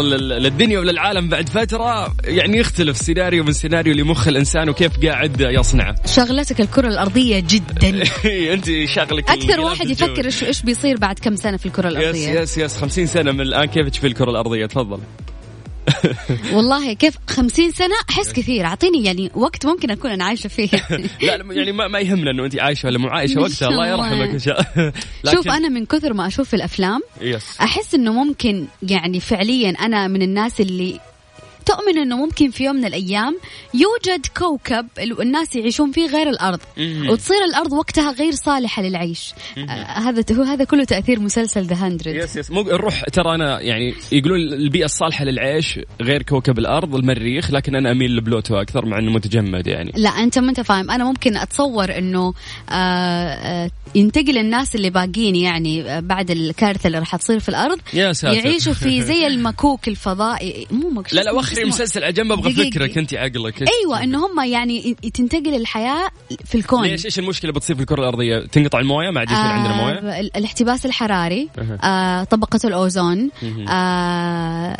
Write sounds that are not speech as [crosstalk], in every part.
لل- للدنيا وللعالم بعد فترة يعني يختلف سيناريو من سيناريو لمخ الإنسان وكيف قاعد يصنعه. [laughs] شغلتك الكرة الأرضية جدا. أنت شغلك أكثر الغلاف واحد. يفكر إيش إيش بيصير بعد كم سنة في الكرة يس الأرضية؟ يس يس 50 سنة من الآن كيف تشوفي الكرة الأرضية؟ تفضل. [laughs] والله كيف خمسين سنة أحس كثير. أعطيني يعني وقت ممكن أكون أنا عايشة فيه. [laughs] لا يعني ما, ما يهمنا إنه أنت عايشة ولا مو عايشة إن وقتها. الله الله. يرحمك إن شاء [laughs] شوف أنا من كثر ما أشوف الأفلام يس أحس إنه ممكن يعني فعليا أنا من الناس اللي تؤمن إنه ممكن في يوم من الأيام يوجد كوكب ال- الناس يعيشون فيه غير الأرض. مهم. وتصير الأرض وقتها غير صالحة للعيش. آه هذا هو هذا كله تأثير مسلسل ذا 100 يس يس مو نروح ترى أنا يعني يقولون البيئة الصالحة للعيش غير كوكب الأرض المريخ لكن أنا أميل لبلوتو أكثر مع إنه متجمد يعني. لا أنت ما أنت فاهم. أنا ممكن أتصور إنه آه آه ينتقل الناس اللي باقين يعني بعد الكارثة اللي راح تصير في الأرض يا ساتر. يعيشوا في [laughs] زي المكوك الفضائي. مو مك... لا لا اسمه- مسلسل على جنب أبغى. فكرك أنت عقلك. أيوه إنه هم يعني تنتقل الحياة في الكون. ليش؟ إيش المشكلة بتصير في الكرة الأرضية؟ تنقطع الموية؟ ما عاد يصير عندنا موية؟ آه ال- الاحتباس الحراري. آه طبقة الأوزون مهم. آه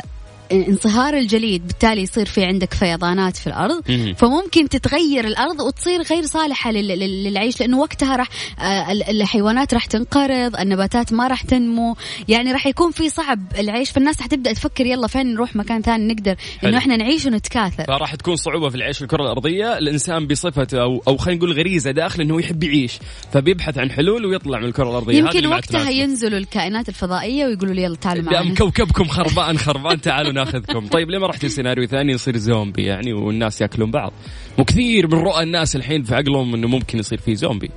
انصهار الجليد بالتالي يصير في عندك فيضانات في الأرض. فممكن تتغير الأرض وتصير غير صالحة لل- لل- للعيش لأنه وقتها راح آه، ال- الحيوانات راح تنقرض النباتات ما راح تنمو يعني راح يكون في صعب العيش فالناس راح تبدأ تفكر يلا فين نروح مكان ثاني نقدر. إنه إحنا نعيش ونتكاثر فراح تكون صعوبة في العيش في الكرة الأرضية الإنسان بصفته أو أو خلينا نقول غريزة داخل إنه يحب يعيش فبيبحث عن حلول ويطلع من الكرة الأرضية يمكن وقتها. ينزلوا الكائنات الفضائية ويقولوا لي يلا تعالوا معنا كوكبكم خربان خربان تعالوا [laughs] ناخذكم. طيب ليه ما رحتوا سيناريو ثاني يصير زومبي يعني والناس ياكلون بعض؟ وكثير من رؤى الناس الحين في عقلهم إنه ممكن يصير في زومبي.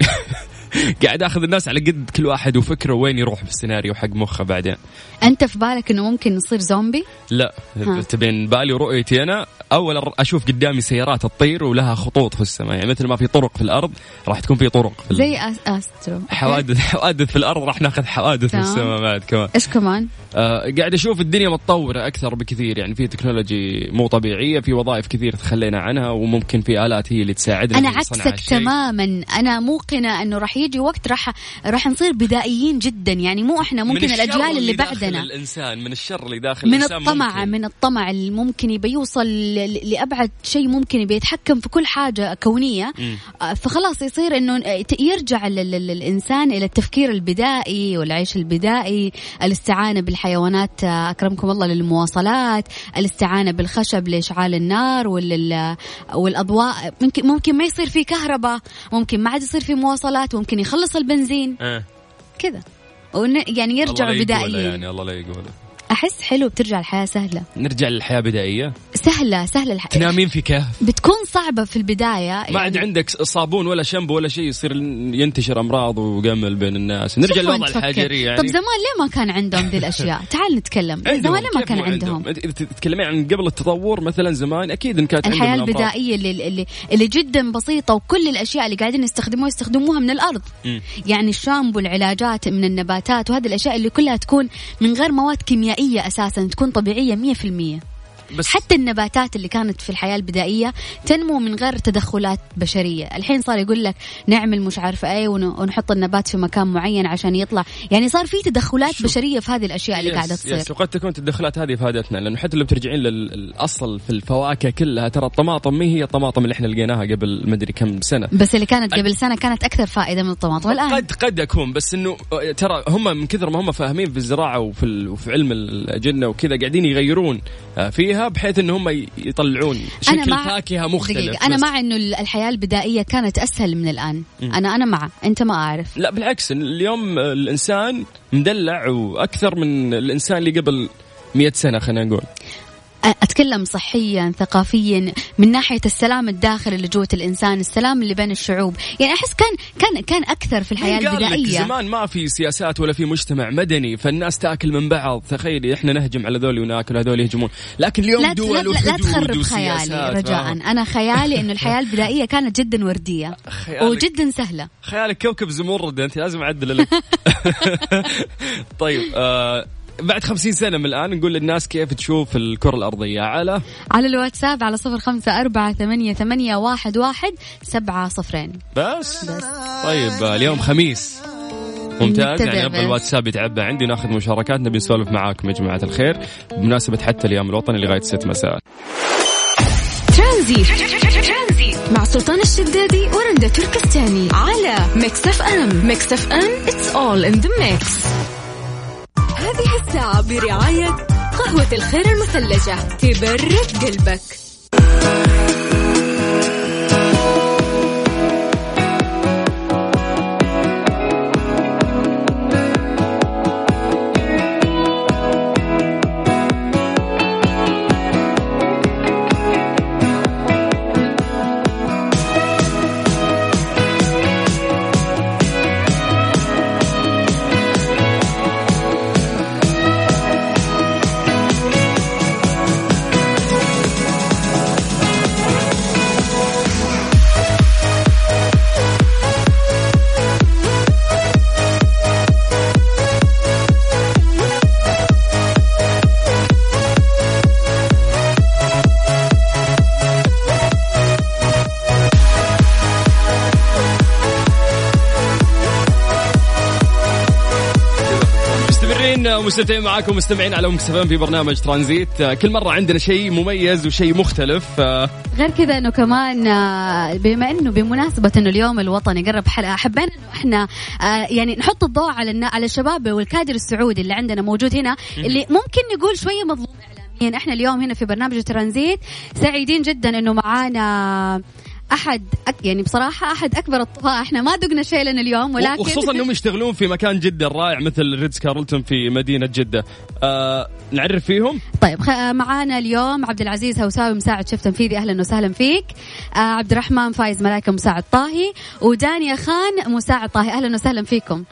[laughs] [laughs] قاعد آخذ الناس على قد كل واحد وفكره وين يروح بالسيناريو حق مخه بعدين أنت في بالك إنه ممكن نصير زومبي لا. تبين بالي ورؤيتي أنا أول أشوف قدامي سيارات تطير ولها خطوط في السماء يعني مثل ما في طرق في الأرض راح تكون في طرق في زي أسترو حوادث [laughs] حوادث في الأرض راح ناخذ حوادث في. السماء بعد كمان إيش كمان؟ آه قاعد أشوف الدنيا متطورة أكثر بكثير يعني في technology مو طبيعية في وظائف كثير تخلينا عنها وممكن في آلات هي اللي تساعدنا أنا عكسك. تماما أنا موقنة إنه راح يجي وقت راح راح نصير بدائيين جدا يعني مو إحنا من ممكن الأجيال اللي بعدنا الإنسان من الشر اللي داخل من الإنسان الطمع ممكن. من الطمع اللي ممكن يبي يوصل لأبعد شيء ممكن يبي يتحكم في كل حاجة كونية مم. آه، فخلاص يصير إنه ت- يرجع ال- ال- ال- الانسان إلى التفكير البدائي والعيش البدائي الاستعانة بالحيوانات آه، أكرمكم الله للمواصلات الاستعانة بالخشب لإشعال النار وال والأضواء ممكن ممكن ما يصير في كهرباء ممكن ما عاد يصير في مواصلات ممكن يخلص البنزين. آه. كذا. ون- يعني يقوله بدائيين يعني الله لا يقوله أحس حلو بترجع الحياة سهلة. نرجع للحياة بدائية. سهلة سهلة الح... تنامين في كهف. بتكون صعبة في البداية. ما عاد عندك صابون ولا شامبو ولا شيء يصير ينتشر أمراض وقمل بين الناس. نرجع للوضع. الحجري يعني. طب زمان ليه ما كان عندهم ذي الأشياء؟ [laughs] تعال نتكلم. زمان ليه ما كان عندهم؟ انت إذا تتكلمين عن قبل التطور مثلا زمان أكيد إن كانت الأمراض. البدائية اللي, اللي, اللي جدا بسيطة وكل الأشياء اللي قاعدين يستخدموها يستخدموها من الأرض. مم. يعني الشامبو العلاجات من النباتات وهذه الأشياء اللي كلها تكون من غير مواد كيميائية أساسا تكون في المية. بس حتى النباتات اللي كانت في الحياة البدائية تنمو من غير تدخلات بشرية. الحين صار يقول لك نعمل مش عارفه إيه ونحط النبات في مكان معين عشان يطلع. يعني صار في تدخلات شو. بشرية في هذه الأشياء اللي قاعدة تصير. يس وقد تكون التدخلات هذه فادتنا لأنه حتى لو بترجعين للأصل في الفواكه كلها ترى الطماطم ما هي الطماطم اللي إحنا لقيناها قبل مدري كم سنة. بس اللي كانت قبل سنة كانت أكثر فائدة من الطماطم. الان قد قد اكون بس إنه ترى هم من كثر ما هم فاهمين في الزراعة وفي وفي علم الاجنه وكذا قاعدين يغيرون. آه، فيها بحيث إن هم يطلعون شكل مع... فاكهة مختلف دقيقة. أنا مع إنه الحياة البدائية كانت أسهل من الآن م. أنا أنا مع أنت ما أعرف لا بالعكس اليوم الإنسان مدلع وأكثر من الإنسان اللي قبل مئة سنة خلينا نقول أتكلم صحيا ثقافيا من ناحية السلام الداخلي اللي جوه الإنسان السلام اللي بين الشعوب. يعني أحس كان كان كان أكثر في الحياة البدائية. زمان ما في سياسات ولا في مجتمع مدني فالناس تأكل من بعض. تخيلي إحنا نهجم على ذول وناكل هذول يهجمون. لكن اليوم لا دول لا, لا تخرب خيالي رجاء. آه. أنا خيالي إنه الحياة البدائية كانت جدا وردية. وجدا سهلة. خيالك كوكب زمرد أنت لازم أعدل لك. [laughs] طيب آه بعد خمسين سنة من الآن نقول للناس كيف تشوف الكرة الأرضية؟ على على الواتساب على صفر خمسة أربعة ثمانية, ثمانية واحد, واحد سبعة صفرين. بس, بس. طيب اليوم خميس. ممتاز. يعني أبغى الواتساب يتعبى عندي ناخذ مشاركات نبي نسولف معاكم يا جماعة الخير بمناسبة حتى اليوم الوطني لغاية 6 مساء. ترانزي مع سلطان الشدادي ورندا تركستاني على ميكس أف أم. ميكس أف أم it's all in the mix هذه الساعة برعاية قهوة الخير المثلجة تبرد قلبك. مستمتعين معاكم مستمعين على ام في برنامج ترانزيت. آه، كل مرة عندنا شيء مميز وشيء مختلف آه، غير كذا إنه كمان آه، بما إنه بمناسبة إنه اليوم الوطني قرب حلقة حبينا إنه إحنا يعني نحط الضوء على على الشباب والكادر السعودي اللي عندنا موجود هنا اللي ممكن نقول شوية مظلوم اعلاميا. إحنا اليوم هنا في برنامج ترانزيت سعيدين جدا إنه معانا أحد أك يعني بصراحة أحد أكبر الطفاء إحنا ما دقنا شيء لنا اليوم ولكن وخصوصا انهم يشتغلون في مكان جدا رائع مثل ريتز كارلتون في مدينة جدة. آه نعرف فيهم؟ طيب معانا اليوم عبد العزيز هوساوي مساعد شيف تنفيذي. أهلا وسهلا فيك. آه عبد الرحمن فايز ملائكه مساعد طاهي. ودانيا خان مساعد طاهي. أهلا وسهلا فيكم.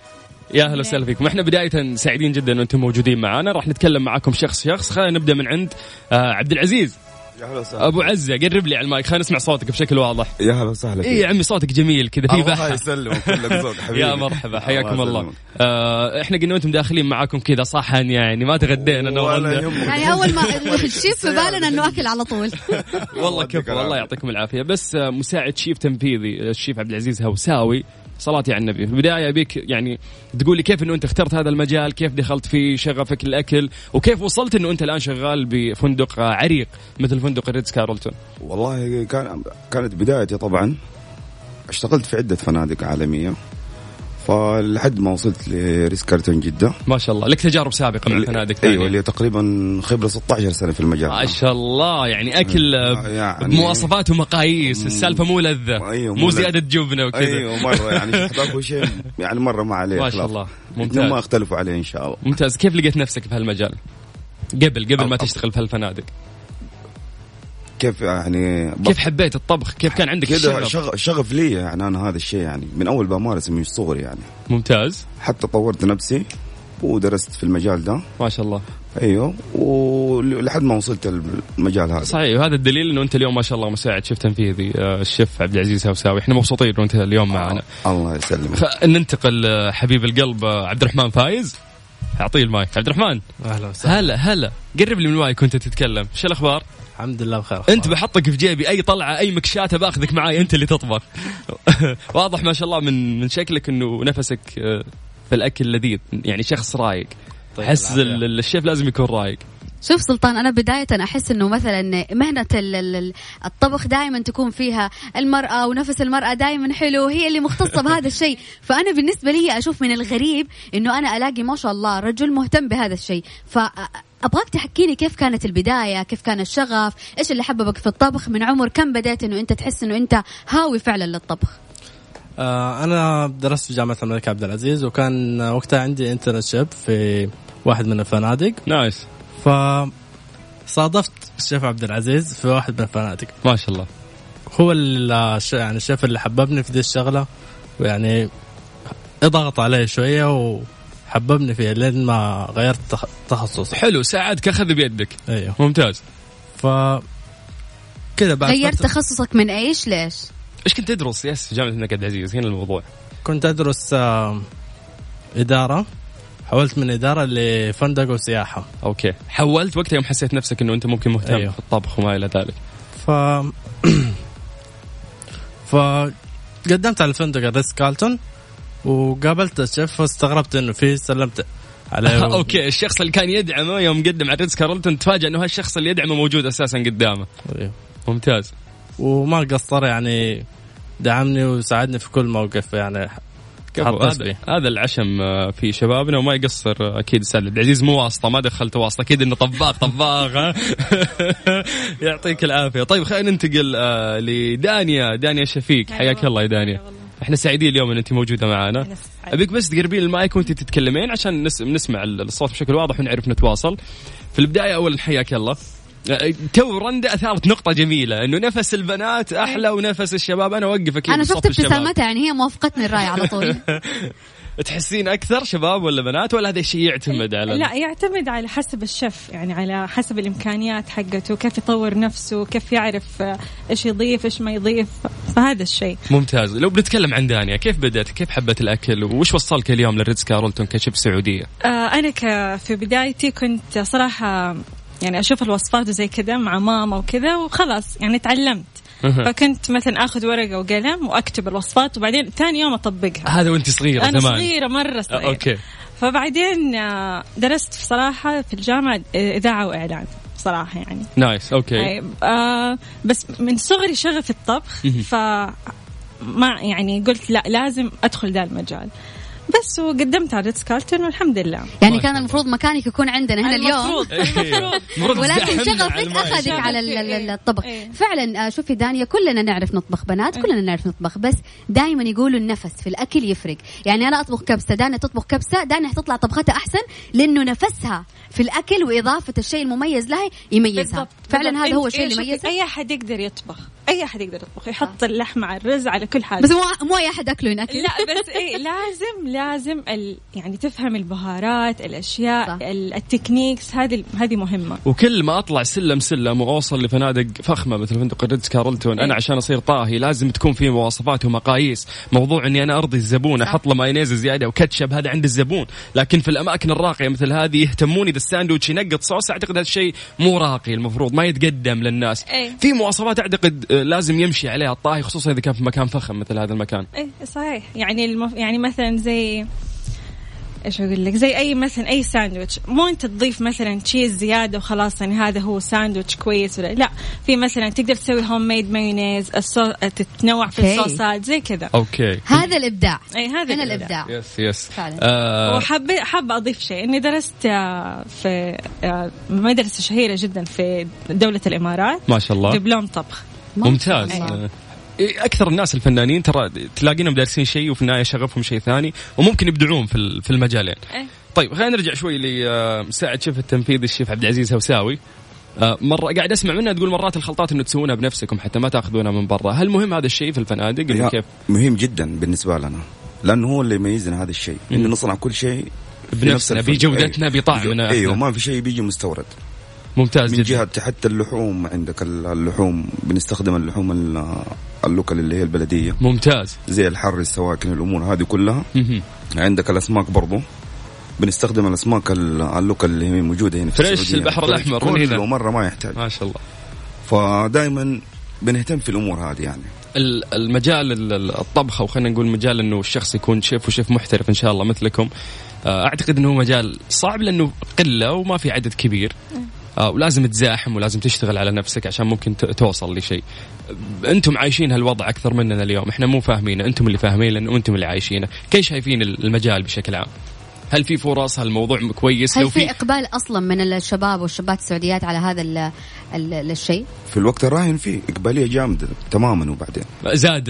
يا أهلا وسهلا فيكم. إحنا بداية سعيدين جدا ان أنتم موجودين معنا راح نتكلم معكم شخص شخص. خلينا نبدأ من عند آه عبد العزيز. يا هلا وسهلا. أبو عزة قرب لي على المايك. خلينا نسمع صوتك بشكل واضح. يا هلا وسهلا اي يا عمي صوتك جميل كذا في بحر الله يسلمك [laughs] حبيبي. يا مرحبا حياكم الله. آه إحنا قلنا أنتم داخلين معاكم كذا صحن يعني ما تغدينا أنا يعني أول ما [laughs] الشيف في بالنا إنه آكل على طول. [laughs] والله كفو والله يعطيكم العافية. بس آه، مساعد شيف تنفيذي الشيف عبد العزيز هوساوي. صلاتي على النبي. في البداية أبيك يعني تقول لي كيف أنه أنت اخترت هذا المجال؟ كيف دخلت فيه؟ شغفك الأكل؟ وكيف وصلت أنه أنت الآن شغال بفندق عريق مثل فندق ريدز كارلتون؟ والله كان كانت بدايتي طبعا. اشتغلت في عدة فنادق عالمية. فلحد ما وصلت لريس كارتون جدة. ما شاء الله. لك تجارب سابقة مع الفنادق أيوه اللي تقريبا خبرة 16 سنة في المجال. ما شاء الله. يعني أكل يعني بمواصفات ومقاييس السالفة مو لذة. أيوة مو زيادة جبنة وكذا. أيوه مرة يعني [laughs] تاكل شيء. يعني مرة ما عليه ما شاء الله. ممتاز. ما أختلفوا عليه إن شاء الله. ممتاز. كيف لقيت نفسك في هالمجال؟ قبل قبل ما تشتغل في هالفنادق. كيف يعني كيف حبيت الطبخ؟ كيف كان عندك كذا شغف, شغف لي يعني أنا هذا الشيء يعني من أول بمارس من صغري يعني. ممتاز. حتى طورت نفسي ودرست في المجال ده. ما شاء الله. أيوه ولحد ما وصلت المجال هذا. صحيح وهذا الدليل إنه أنت اليوم ما شاء الله مساعد. شيف تنفيذي آه، الشيف عبد العزيز هوساوي إحنا مبسوطين إنه أنت اليوم معنا. الله يسلمك. ننتقل حبيب القلب آه، عبد الرحمن فايز. أعطيه المايك. عبد الرحمن. أهلا وسهلا. هلا هلا. قرب لي من المايك وأنت تتكلم. شو الأخبار؟ الحمد لله بخير أنت بحطك في جيبي أي طلعة أي مكشاته بأخذك معاي أنت اللي تطبخ. [laughs] واضح ما شاء الله من من شكلك إنه نفسك آه، في الأكل لذيذ يعني شخص رايق. طيب. ال- الشيف لازم يكون رايق. شوف سلطان أنا بداية أحس إنه مثلا مهنة ال- ال- ال- الطبخ دائما تكون فيها المرأة ونفس المرأة دائما حلو هي اللي مختصة بهذا الشيء. [laughs] فأنا بالنسبة لي أشوف من الغريب إنه أنا ألاقي ما شاء الله رجل مهتم بهذا الشيء. ف أبغاك تحكي لي كيف كانت البداية كيف كان الشغف إيش اللي حببك في الطبخ من عمر كم بديت إنه أنت تحس إنه أنت هاوي فعلا للطبخ؟ آه أنا درست في جامعة الملك عبد العزيز وكان وقتها عندي internship في واحد من الفنادق. nice ف صادفت الشيف عبد العزيز في واحد من الفنادق ما شاء الله. هو يعني الشيف اللي حببني في دي الشغلة ويعني اضغط علي شوية وحببني فيها لين ما غيرت تخ- تخصصي. حلو ساعدك اخذ بيدك. أيوه. ممتاز. ف كذا بعد غيرت فترة- تخصصك من إيش؟ ليش؟ إيش كنت تدرس؟ yes في جامعة الملك عبد العزيز هنا الموضوع. كنت أدرس إدارة. حولت من إدارة لفندق وسياحة. okay. حولت وقتها يوم حسيت نفسك إنه أنت ممكن مهتم أيوه. في الطبخ وما إلى ذلك. ف [clears throat] فقدمت على فندق الريتز كارلتون وقابلت الشيف واستغربت إنه في سلمت عليه. و... [laughs] okay الشخص اللي كان يدعمه يوم قدم على ريتز كارلتون تفاجأ إنه هالشخص اللي يدعمه موجود أساسا قدامه. أيوه. ممتاز. وما قصر يعني دعمني وساعدني في كل موقف يعني هذا, هذا العشم آه، في شبابنا وما يقصر أكيد أستاذ عبد العزيز مو واسطة ما دخلت واسطة. أكيد إنه طباخ طباخ؟ [laughs] يعطيك العافية. طيب خلينا ننتقل آه، لدانيا. دانيا شفيق. حياك الله يا دانيا. إحنا سعيدين اليوم إن أنت موجودة معنا. أبيك بس تقربين المايك وأنت تتكلمين عشان نس- نسمع الصوت بشكل واضح ونعرف نتواصل. في البداية اولا حياك الله. تو رندا أثارت نقطة جميلة إنه نفس البنات أحلى ونفس الشباب. أنا اوقف أكيد أنا شفت. ابتسامتها يعني هي موافقتني الرأي على طول. [laughs] تحسين أكثر شباب ولا بنات ولا هذا الشيء يعتمد على لا يعتمد على حسب الشيف يعني على حسب الإمكانيات حقته كيف يطور نفسه كيف يعرف آه، إيش يضيف إيش ما يضيف فهذا الشيء. ممتاز. لو بنتكلم عن دانيا كيف بدأت؟ كيف حبت الأكل؟ وش وصلك اليوم للريتز كارلتون كشيف سعودية؟ آه أنا ك- في بدايتي كنت صراحة يعني أشوف الوصفات وزي كذا مع ماما وكذا وخلاص يعني تعلمت. فكنت مثلا آخذ ورقة وقلم وأكتب الوصفات وبعدين ثاني يوم أطبقها. هذا وأنت صغيرة أنا زمان. صغيرة مرة آه، صغيرة. okay. فبعدين آه، درست في صراحة في الجامعة آه، إذاعة واعلان صراحة يعني. nice okay. أي، آه بس من صغري شغف الطبخ ف ما يعني قلت لا لازم أدخل ذا المجال. بس وقدمت على ريتز كارلتون والحمد لله. يعني كان المفروض مكانك يكون عندنا هنا اليوم. المفروض. [laughs] المفروض المفروض ولكن شغفك. أخذك على ال- ال- ال- الطبخ إيه. فعلا آه، شوفي دانيا كلنا نعرف نطبخ بنات كلنا نعرف نطبخ بس دائما يقولوا النفس في الأكل يفرق. يعني أنا أطبخ كبسة دانيا تطبخ كبسة دانيا حتطلع طبختها أحسن لأنه نفسها في الأكل وإضافة الشيء المميز لها يميزها. بالضبط فعلا بالضبط. هذا هو الشيء اللي يميزها. أي أحد يقدر يطبخ؟ أي أحد يقدر يطبخ يحط اللحم على الرز على كل حاجة. بس مو مو أي أحد اكله ينأكل لا بس إيه [laughs] لازم لازم ال يعني تفهم البهارات الأشياء صح. ال techniques هذه هذه مهمة. وكل ما أطلع سلم سلم وأوصل لفنادق فخمة مثل فندق الريتز كارلتون أنا إيه. عشان أصير طاهي لازم تكون في مواصفات ومقاييس. موضوع إني أنا أرضي الزبون أحط له مايونيز زيادة وكاتشب هذا عند الزبون. لكن في الأماكن الراقية مثل هذه يهتمون اذا الساندوتش ينقط صوص أعتقد هذا الشيء مو راقي المفروض ما يتقدم للناس. إيه. في مواصفات أعتقد آه، لازم يمشي عليها الطاهي خصوصا إذا كان في مكان فخم مثل هذا المكان. إيه صحيح. يعني المف... يعني مثلا زي إيش أقول لك؟ زي أي مثلا أي ساندويتش. مو أنت تضيف مثلا cheese زيادة وخلاص يعني هذا هو ساندويتش كويس ولا لا. في مثلا تقدر تسوي homemade مايونيز الصو... تتنوع في okay. الصوصات زي كذا. okay. هذا الإبداع. اي هذا هنا الإبداع. الإبداع. yes yes فعلا. آه. وحابة حابة أضيف شيء. إني درست آه، في آه، مدرسة شهيرة جدا في دولة الإمارات. ما شاء الله. دبلوم طبخ. ممتاز. آه، إيه، أكثر الناس الفنانين ترى تلاقينهم دارسين شيء وفي النهايه شغفهم شيء ثاني وممكن يبدعون في ال- في المجالين إيه. طيب خلينا نرجع شوي لمساعد شيف التنفيذي الشيف عبد العزيز هوساوي آه، مرة قاعد أسمع منها تقول مرات الخلطات إنه تسوونها بنفسكم حتى ما تأخذونها من برا، هل مهم هذا الشيء في الفنادق؟ يا- كيف مهم جدا بالنسبة لنا لأنه هو اللي يميزنا هذا الشيء إنه نصنع كل شيء بنفسنا. بجودتنا. بطعمنا أيوه إحنا. ما في شيء بيجي مستورد ممتاز من جدا. جهة حتى اللحوم عندك اللحوم بنستخدم اللحوم ال- اللوكل اللي هي البلدية. ممتاز. زي الحر السواكن الأمور هذه كلها. مهم. عندك الأسماك برضو. بنستخدم الأسماك اللوكا اللي هي موجودة هنا في فريش البحر الأحمر كله مرة ما يحتاج. ما شاء الله. فدائما بنهتم في الأمور هذه يعني. المجال الطبخ أو خلينا نقول مجال إنه الشخص يكون شيف وشيف محترف إن شاء الله مثلكم. آه، أعتقد إنه مجال صعب لأنه قلة وما في عدد كبير. ولازم تزاحم ولازم تشتغل على نفسك عشان ممكن توصل لشيء. أنتم عايشين هالوضع أكثر مننا اليوم. إحنا مو فاهمين أنتم اللي فاهمين لأنه أنتم اللي عايشينه. كيف شايفين المجال بشكل عام؟ هل في فرص؟ هل الموضوع كويس؟ هل في إقبال أصلا من الشباب والشابات السعوديات على هذا الشيء. في الوقت الراهن في إقبالية جامدة تماما وبعدين. زاد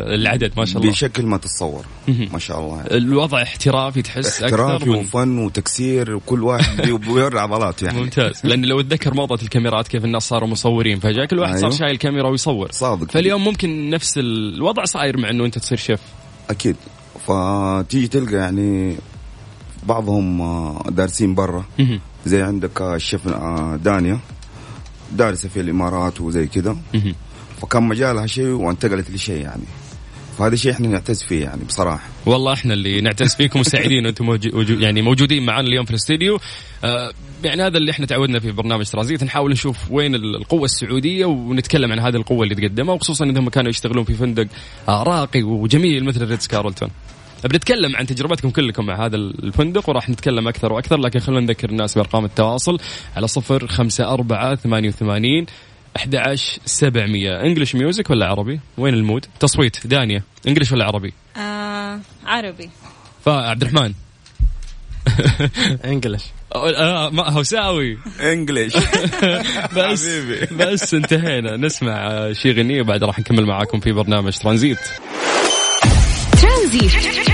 العدد ما شاء الله. بشكل ما تتصور ما شاء الله. يعني. الوضع احترافي تحس احترافي أكثر وفن وتكسير وكل واحد [laughs] بيوري عضلات يعني. ممتاز. لأن لو اتذكر موضة الكاميرات كيف الناس صاروا مصورين فجاه كل واحد أيوه. صار شايل كاميرا ويصور. صادق. فاليوم ممكن نفس الوضع صاير مع إنه أنت تصير شيف. أكيد. فتيجي تلقى يعني بعضهم آه، دارسين برا. زي عندك الشيف آه، دانيا. دارسة في الإمارات وزي كذا فكان مجالها شيء وانتقلت لشيء يعني. فهذا شيء إحنا نعتز فيه يعني بصراحة. والله إحنا اللي نعتز فيكم وسعيدين أنتم موجود يعني موجودين معنا اليوم في الاستديو. آه يعني هذا اللي إحنا تعودنا في برنامج ترانزيت. نحاول نشوف وين القوة السعودية ونتكلم عن هذه القوة اللي تقدمها وخصوصا انهم كانوا يشتغلون في فندق راقي وجميل مثل ريتز كارلتون. بنتكلم عن تجربتكم كلكم مع هذا الفندق وراح نتكلم أكثر وأكثر لكن خلونا نذكر الناس بأرقام التواصل. على صفر خمسة أربعة ثمانية وثمانين 11 700 English music ولا عربي؟ وين المود؟ تصويت. دانيا English ولا عربي؟ آه عربي. فعبد الرحمن. [laughs] English آه ما هوساوي. English [laughs] بس بس انتهينا. نسمع شي غنية وبعد راح نكمل معاكم في برنامج ترانزيت. ترانزيت.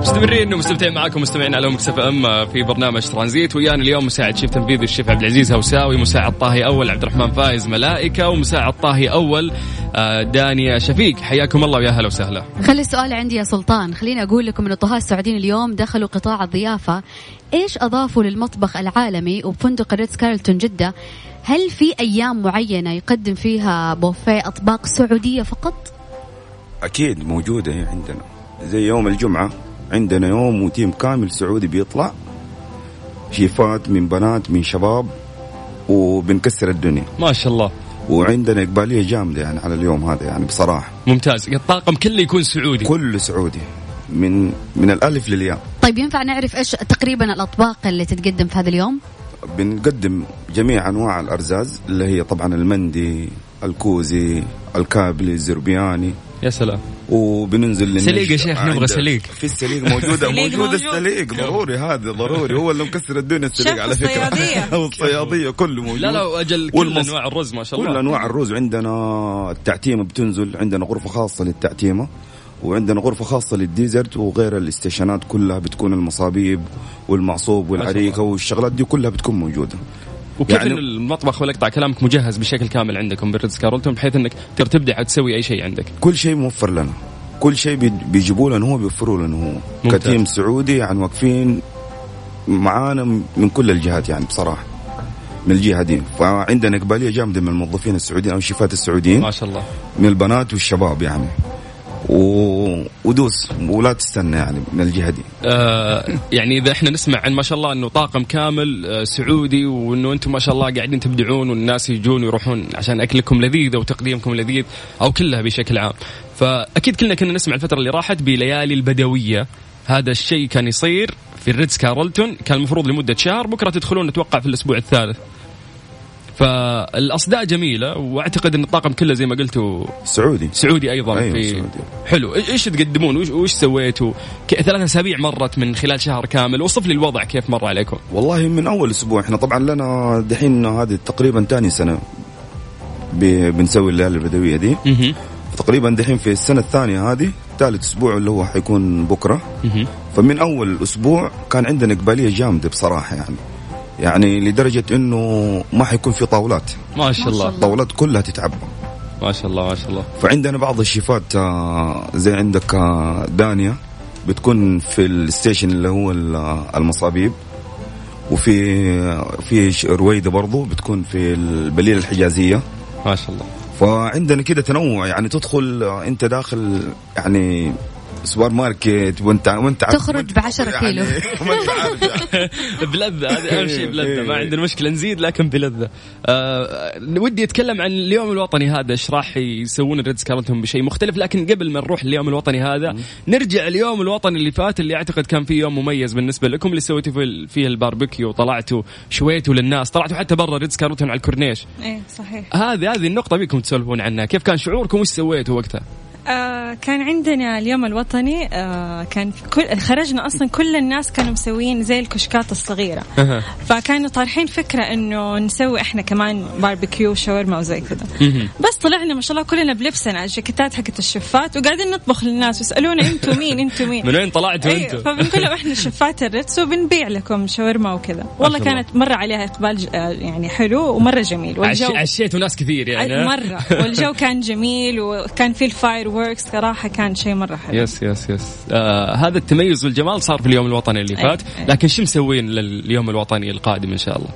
مستمرين ومستمتعين معاكم مستمعين على Mix FM في برنامج ترانزيت. ويانا اليوم مساعد شيف تنفيذي الشيف عبد العزيز هوساوي مساعد طاهي أول عبد الرحمن فايز ملائكة ومساعد طاهي أول آه، دانيا شفيق. حياكم الله ويا هلا وسهلا. خلي السؤال عندي يا سلطان. خليني أقول لكم إن الطهاة السعوديين اليوم دخلوا قطاع الضيافة. إيش أضافوا للمطبخ العالمي وبفندق ريتز كارلتون جدة؟ هل في أيام معينة يقدم فيها بوفيه أطباق سعودية فقط؟ أكيد موجودة عندنا. زي يوم الجمعة. عندنا يوم وتيم كامل سعودي بيطلع. شيفات من بنات من شباب وبنكسر الدنيا. ما شاء الله. وعندنا إقبالية جامدة يعني على اليوم هذا يعني بصراحة. ممتاز. الطاقم كله يكون سعودي. كله سعودي. من من الألف للياء. طيب ينفع نعرف إيش تقريبا الأطباق اللي تتقدم في هذا اليوم؟ بنقدم جميع أنواع الأرزاز اللي هي طبعا المندي الكوزي الكابلي الزربياني. يا سلام. وبننزل سليق يا شيخ نبغى سليق. في السليق موجودة موجود. السليق. ضروري هذا ضروري. هو اللي مكسر الدنيا السليق على فكرة. [laughs] والصياديه كله موجود. لا لا أجل كل أنواع الرز ما شاء الله. كل أنواع الرز. عندنا التعتيمة بتنزل. عندنا غرفة خاصة للتعتيمة. وعندنا غرفة خاصة لل dessert. وغير ال stationات كلها بتكون المصابيب والمعصوب والعريكه والشغلات دي كلها بتكون موجودة. وكيف يعني المطبخ ولا اقطع كلامك مجهز بشكل كامل عندكم بالريتز كارلتون بحيث إنك تقدر تبدع وتسوي أي شيء عندك؟ كل شيء موفر لنا. كل شيء بيجيبوا لنا هو بيوفروا لنا هو. ك team سعودي يعني واقفين معانا من كل الجهات يعني بصراحة من الجهه دي فعندنا إقبالية جامدة من الموظفين السعوديين أو الشيفات السعوديين. ما شاء الله. من البنات والشباب يعني. و... ودوس ولا تستنى يعني من الجهة دي. آه يعني إذا إحنا نسمع عن ما شاء الله إنه طاقم كامل آه سعودي وإنه أنتم ما شاء الله قاعدين تبدعون والناس يجون ويروحون عشان أكلكم لذيذ وتقديمكم لذيذ أو كلها بشكل عام. فأكيد كلنا كنا نسمع الفترة اللي راحت بليالي البدوية هذا الشيء كان يصير في الريدز كارلتون كان المفروض لمدة شهر بكرة تدخلون أتوقع في الأسبوع الثالث فالأصداء جميلة وأعتقد إن الطاقم كله زي ما قلتوا سعودي. سعودي أيضا أيوة في سعودي. حلو. إيش تقدمون؟ وش, وش سويتوا؟ ثلاث أسابيع مرت من خلال شهر كامل. وصف لي الوضع كيف مر عليكم. والله من أول أسبوع. إحنا طبعا لنا دحين هذه تقريبا ثاني سنة بنسوي الليالي البدوية دي. تقريبا دحين في السنة الثانية هذه ثالث أسبوع اللي هو حيكون بكرة. فمن أول أسبوع كان عندنا إقبالية جامدة بصراحة يعني. يعني لدرجة إنه ما حيكون في طاولات. ما شاء الله. الطاولات كلها تتعبى ما شاء الله ما شاء الله. فعندنا بعض الشيفات آه، زي عندك آه، دانيا بتكون في ال station اللي هو المصابيب. وفي في رويدة برضو بتكون في البليله الحجازية. ما شاء الله. فعندنا كده تنوع يعني تدخل أنت داخل يعني سوبر ماركت وانت وانت تخرج [laughs] ب 10 كيلو. [laughs] [laughs] بلذة هذا أهم شيء بلذة. ما عندنا مشكلة نزيد لكن بلذة. آه ودي أتكلم عن اليوم الوطني هذا إيش راح يسوون الريتز كارلتون بشيء مختلف. لكن قبل ما نروح اليوم الوطني هذا نرجع اليوم الوطني اللي فات اللي أعتقد كان فيه يوم مميز بالنسبة لكم اللي سويتوا فيه الباربيكيو وطلعتوا شويتوا للناس طلعتوا حتى برا ريتز كارلتون على الكورنيش. إيه صحيح. هذه هذه النقطة بيكم تسولفون عنها. كيف كان شعوركم؟ وش سويتوا وقتها؟ آه كان عندنا اليوم الوطني آه كان كل خرجنا أصلا كل الناس كانوا مسوين زي الكشكات الصغيرة. فكانوا طارحين فكرة إنه نسوي إحنا كمان باربيكيو شاورما وزي كذا. بس طلعنا ما شاء الله كلنا بلبسنا الجاكيتات حقت الشفات وقاعدين نطبخ للناس ويسألونا أنتم مين أنتم مين. [laughs] من وين طلعتوا أنتم فبنقول لهم إحنا شفات الريتس وبنبيع لكم شاورما وكذا. والله كانت مرة عليها إقبال آه، يعني حلو ومرة جميل والجو عشيتوا ناس كثير يعني مرة. والجو كان جميل وكان في ال fireworks صراحة كان شيء مرة حلو. yes yes yes آه هذا التميز والجمال صار في اليوم الوطني اللي فات. لكن شو مسوين لليوم الوطني القادم إن شاء الله؟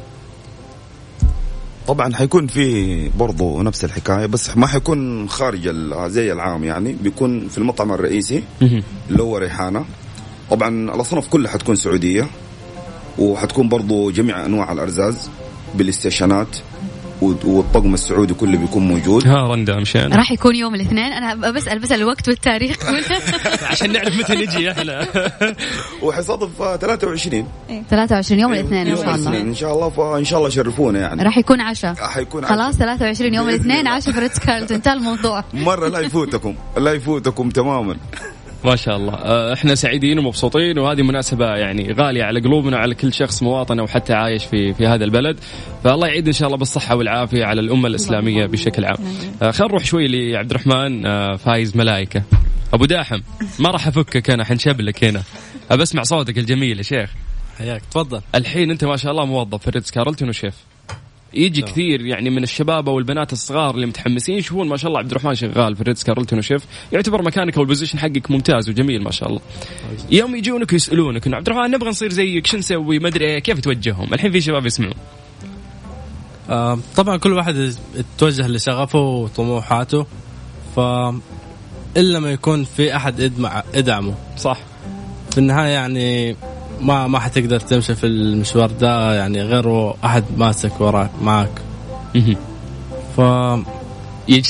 طبعا حيكون في برضو نفس الحكاية بس ما حيكون خارج زي العام يعني. بيكون في المطعم الرئيسي اللي هو ريحانة. طبعا الأصناف كلها حتكون سعودية وحتكون برضو جميع أنواع الأرزاز بالاستيشنات والطقم السعودي كله بيكون موجود. ها رندا مشان. راح يكون يوم الاثنين. أنا بسال بس الوقت والتاريخ. [laughs] عشان نعرف متى نجي إحنا وحيصادف 23 23 يوم الاثنين إن شاء الله. إن شاء الله فإن شاء الله شرفونا يعني. راح يكون عشاء. حيكون خلاص 23 يوم الاثنين عشاء في ريتز كارلتون انتهى الموضوع. مرة لا يفوتكم. لا يفوتكم تماما. ما شاء الله. آه، إحنا سعيدين ومبسوطين وهذه مناسبة يعني غالية على قلوبنا وعلى كل شخص مواطن أو حتى عايش في في هذا البلد. فالله يعيد إن شاء الله بالصحة والعافية على الأمة الإسلامية بشكل عام. آه، خلينا نروح شوي لعبد الرحمن آه، فايز ملائكه أبو داحم ما راح أفكك أنا حنشبلك هنا. بسمع صوتك الجميل يا شيخ. حياك. تفضل. الحين أنت ما شاء الله موظف في ريتز كارلتون وشيف. يجي لا. كثير يعني من الشباب أو البنات الصغار اللي متحمسين يشوفون ما شاء الله عبد الرحمن شغال في ريتز كارلتون وشيف. يعتبر مكانك أو البوزيشن حقك ممتاز وجميل ما شاء الله. يوم يجونك ويسألونك إنه عبد الرحمن نبغى نصير زيك شو نسوي ما أدري كيف توجههم؟ الحين في شباب يسمعون. آه طبعا كل واحد يتوجه لشغفه وطموحاته ف إلا ما يكون في أحد ادعمه صح. في النهاية يعني ما ما حتقدر تمشي في المشوار ده يعني غير أحد ماسك وراك معك ف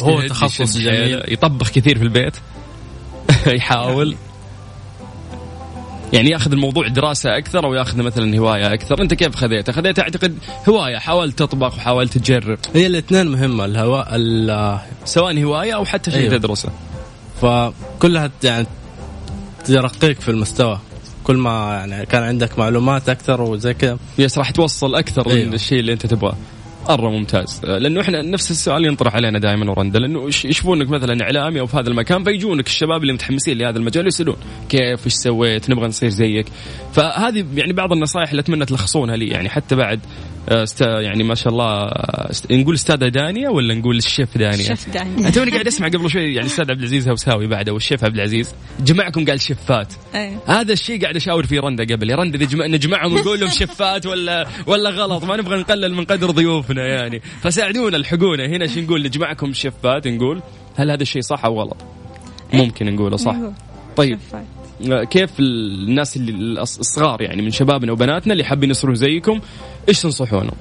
هو تخصص جميل. يطبخ كثير في البيت. [laughs] يحاول. يعني ياخذ الموضوع دراسة أكثر أو ياخذ مثلا هواية أكثر. أنت كيف خذيته؟ خذيته أعتقد هواية حاولت تطبخ وحاولت تجرب. هي الاثنين مهمة الهواء سواء هواية أو حتى شيء أيوه. تدرسه. فكلها يعني ترقيك في المستوى. كل ما يعني كان عندك معلومات أكثر وزي كذا. يس راح توصل أكثر أيوه. من الشيء اللي أنت تبغاه. مره ممتاز. لأنه إحنا نفس السؤال ينطرح علينا دائما ورندا. لأنه يشوفونك مثلا إعلامي أو في هذا المكان فيجونك الشباب اللي متحمسين لهذا المجال يسالون كيف؟ إيش سويت؟ نبغى نصير زيك. فهذه يعني بعض النصائح اللي أتمنى تلخصونها لي يعني حتى بعد است يعني ما شاء الله است... نقول أستاذة دانيا ولا نقول الشيف دانيا؟ الشيف دانيا توني قاعد أسمع قبل شوي يعني أستاذ عبد العزيز هوساوي بعده والشيف عبد العزيز جمعكم قال شفات أيه. هذا الشيء قاعد أشاور فيه رندا قبل يا رندا إذا جمع... نجمعهم ونقول لهم [laughs] شفات ولا ولا غلط ما نبغى نقلل من قدر ضيوفنا يعني فساعدونا الحقونا هنا شو نقول نجمعكم شفات نقول هل هذا الشيء صح أو غلط؟ إيه. ممكن نقوله صح؟ طيب شفات. كيف الناس اللي الصغار يعني من شبابنا وبناتنا اللي حابين يصيروا زيكم إيش تنصحونهم؟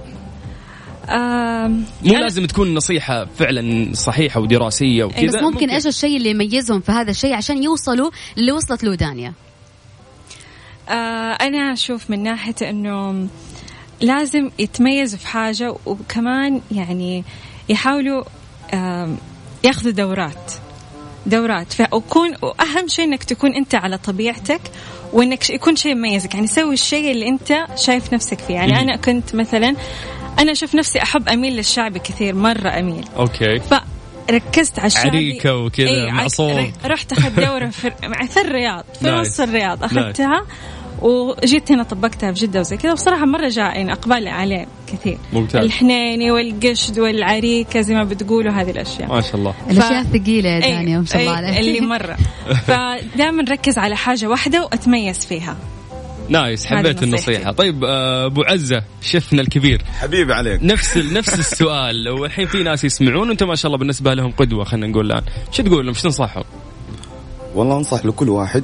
مو لازم تكون نصيحة فعلا صحيحة ودراسية وكذا بس ممكن, ممكن إيش الشيء اللي يميزهم في هذا الشيء عشان يوصلوا اللي وصلت له دانيا؟ آه أنا أشوف من ناحية إنه لازم يتميزوا في حاجة وكمان يعني يحاولوا آه ياخذوا دورات دورات. وكون واهم شيء إنك تكون أنت على طبيعتك وإنك يكون شيء يميزك. يعني سوي الشيء اللي أنت شايف نفسك فيه. يعني أنا كنت مثلا أنا أشوف نفسي أحب أميل للشعبي كثير مرة أميل. أوكي. ركزت على الشعبي عريكة وكذا إيه رحت أخذت دورة في, في الرياض في [laughs] نص الرياض. أخذتها وجيت هنا طبقتها في جدة وزي كذا وصراحه مرة جاء يعني أقبال عليه كثير. ممتاز. الحنيني والقشد والعريكة زي ما بتقولوا هذه الأشياء. ما شاء الله. ف... الاشياء الثقيلة يا دانيا ما شاء الله عليك. اللي مرة. [laughs] فدائما ركز على حاجة واحدة وأتميز فيها. نايس حبيت النصيحة. طيب آه، أبو عزة شفنا الكبير. حبيبي عليك. نفس نفس السؤال. [laughs] والحين في ناس يسمعون وانت ما شاء الله بالنسبة لهم قدوة خلينا نقول الآن. شو تقول لهم شو تنصحهم؟ والله أنصح لكل واحد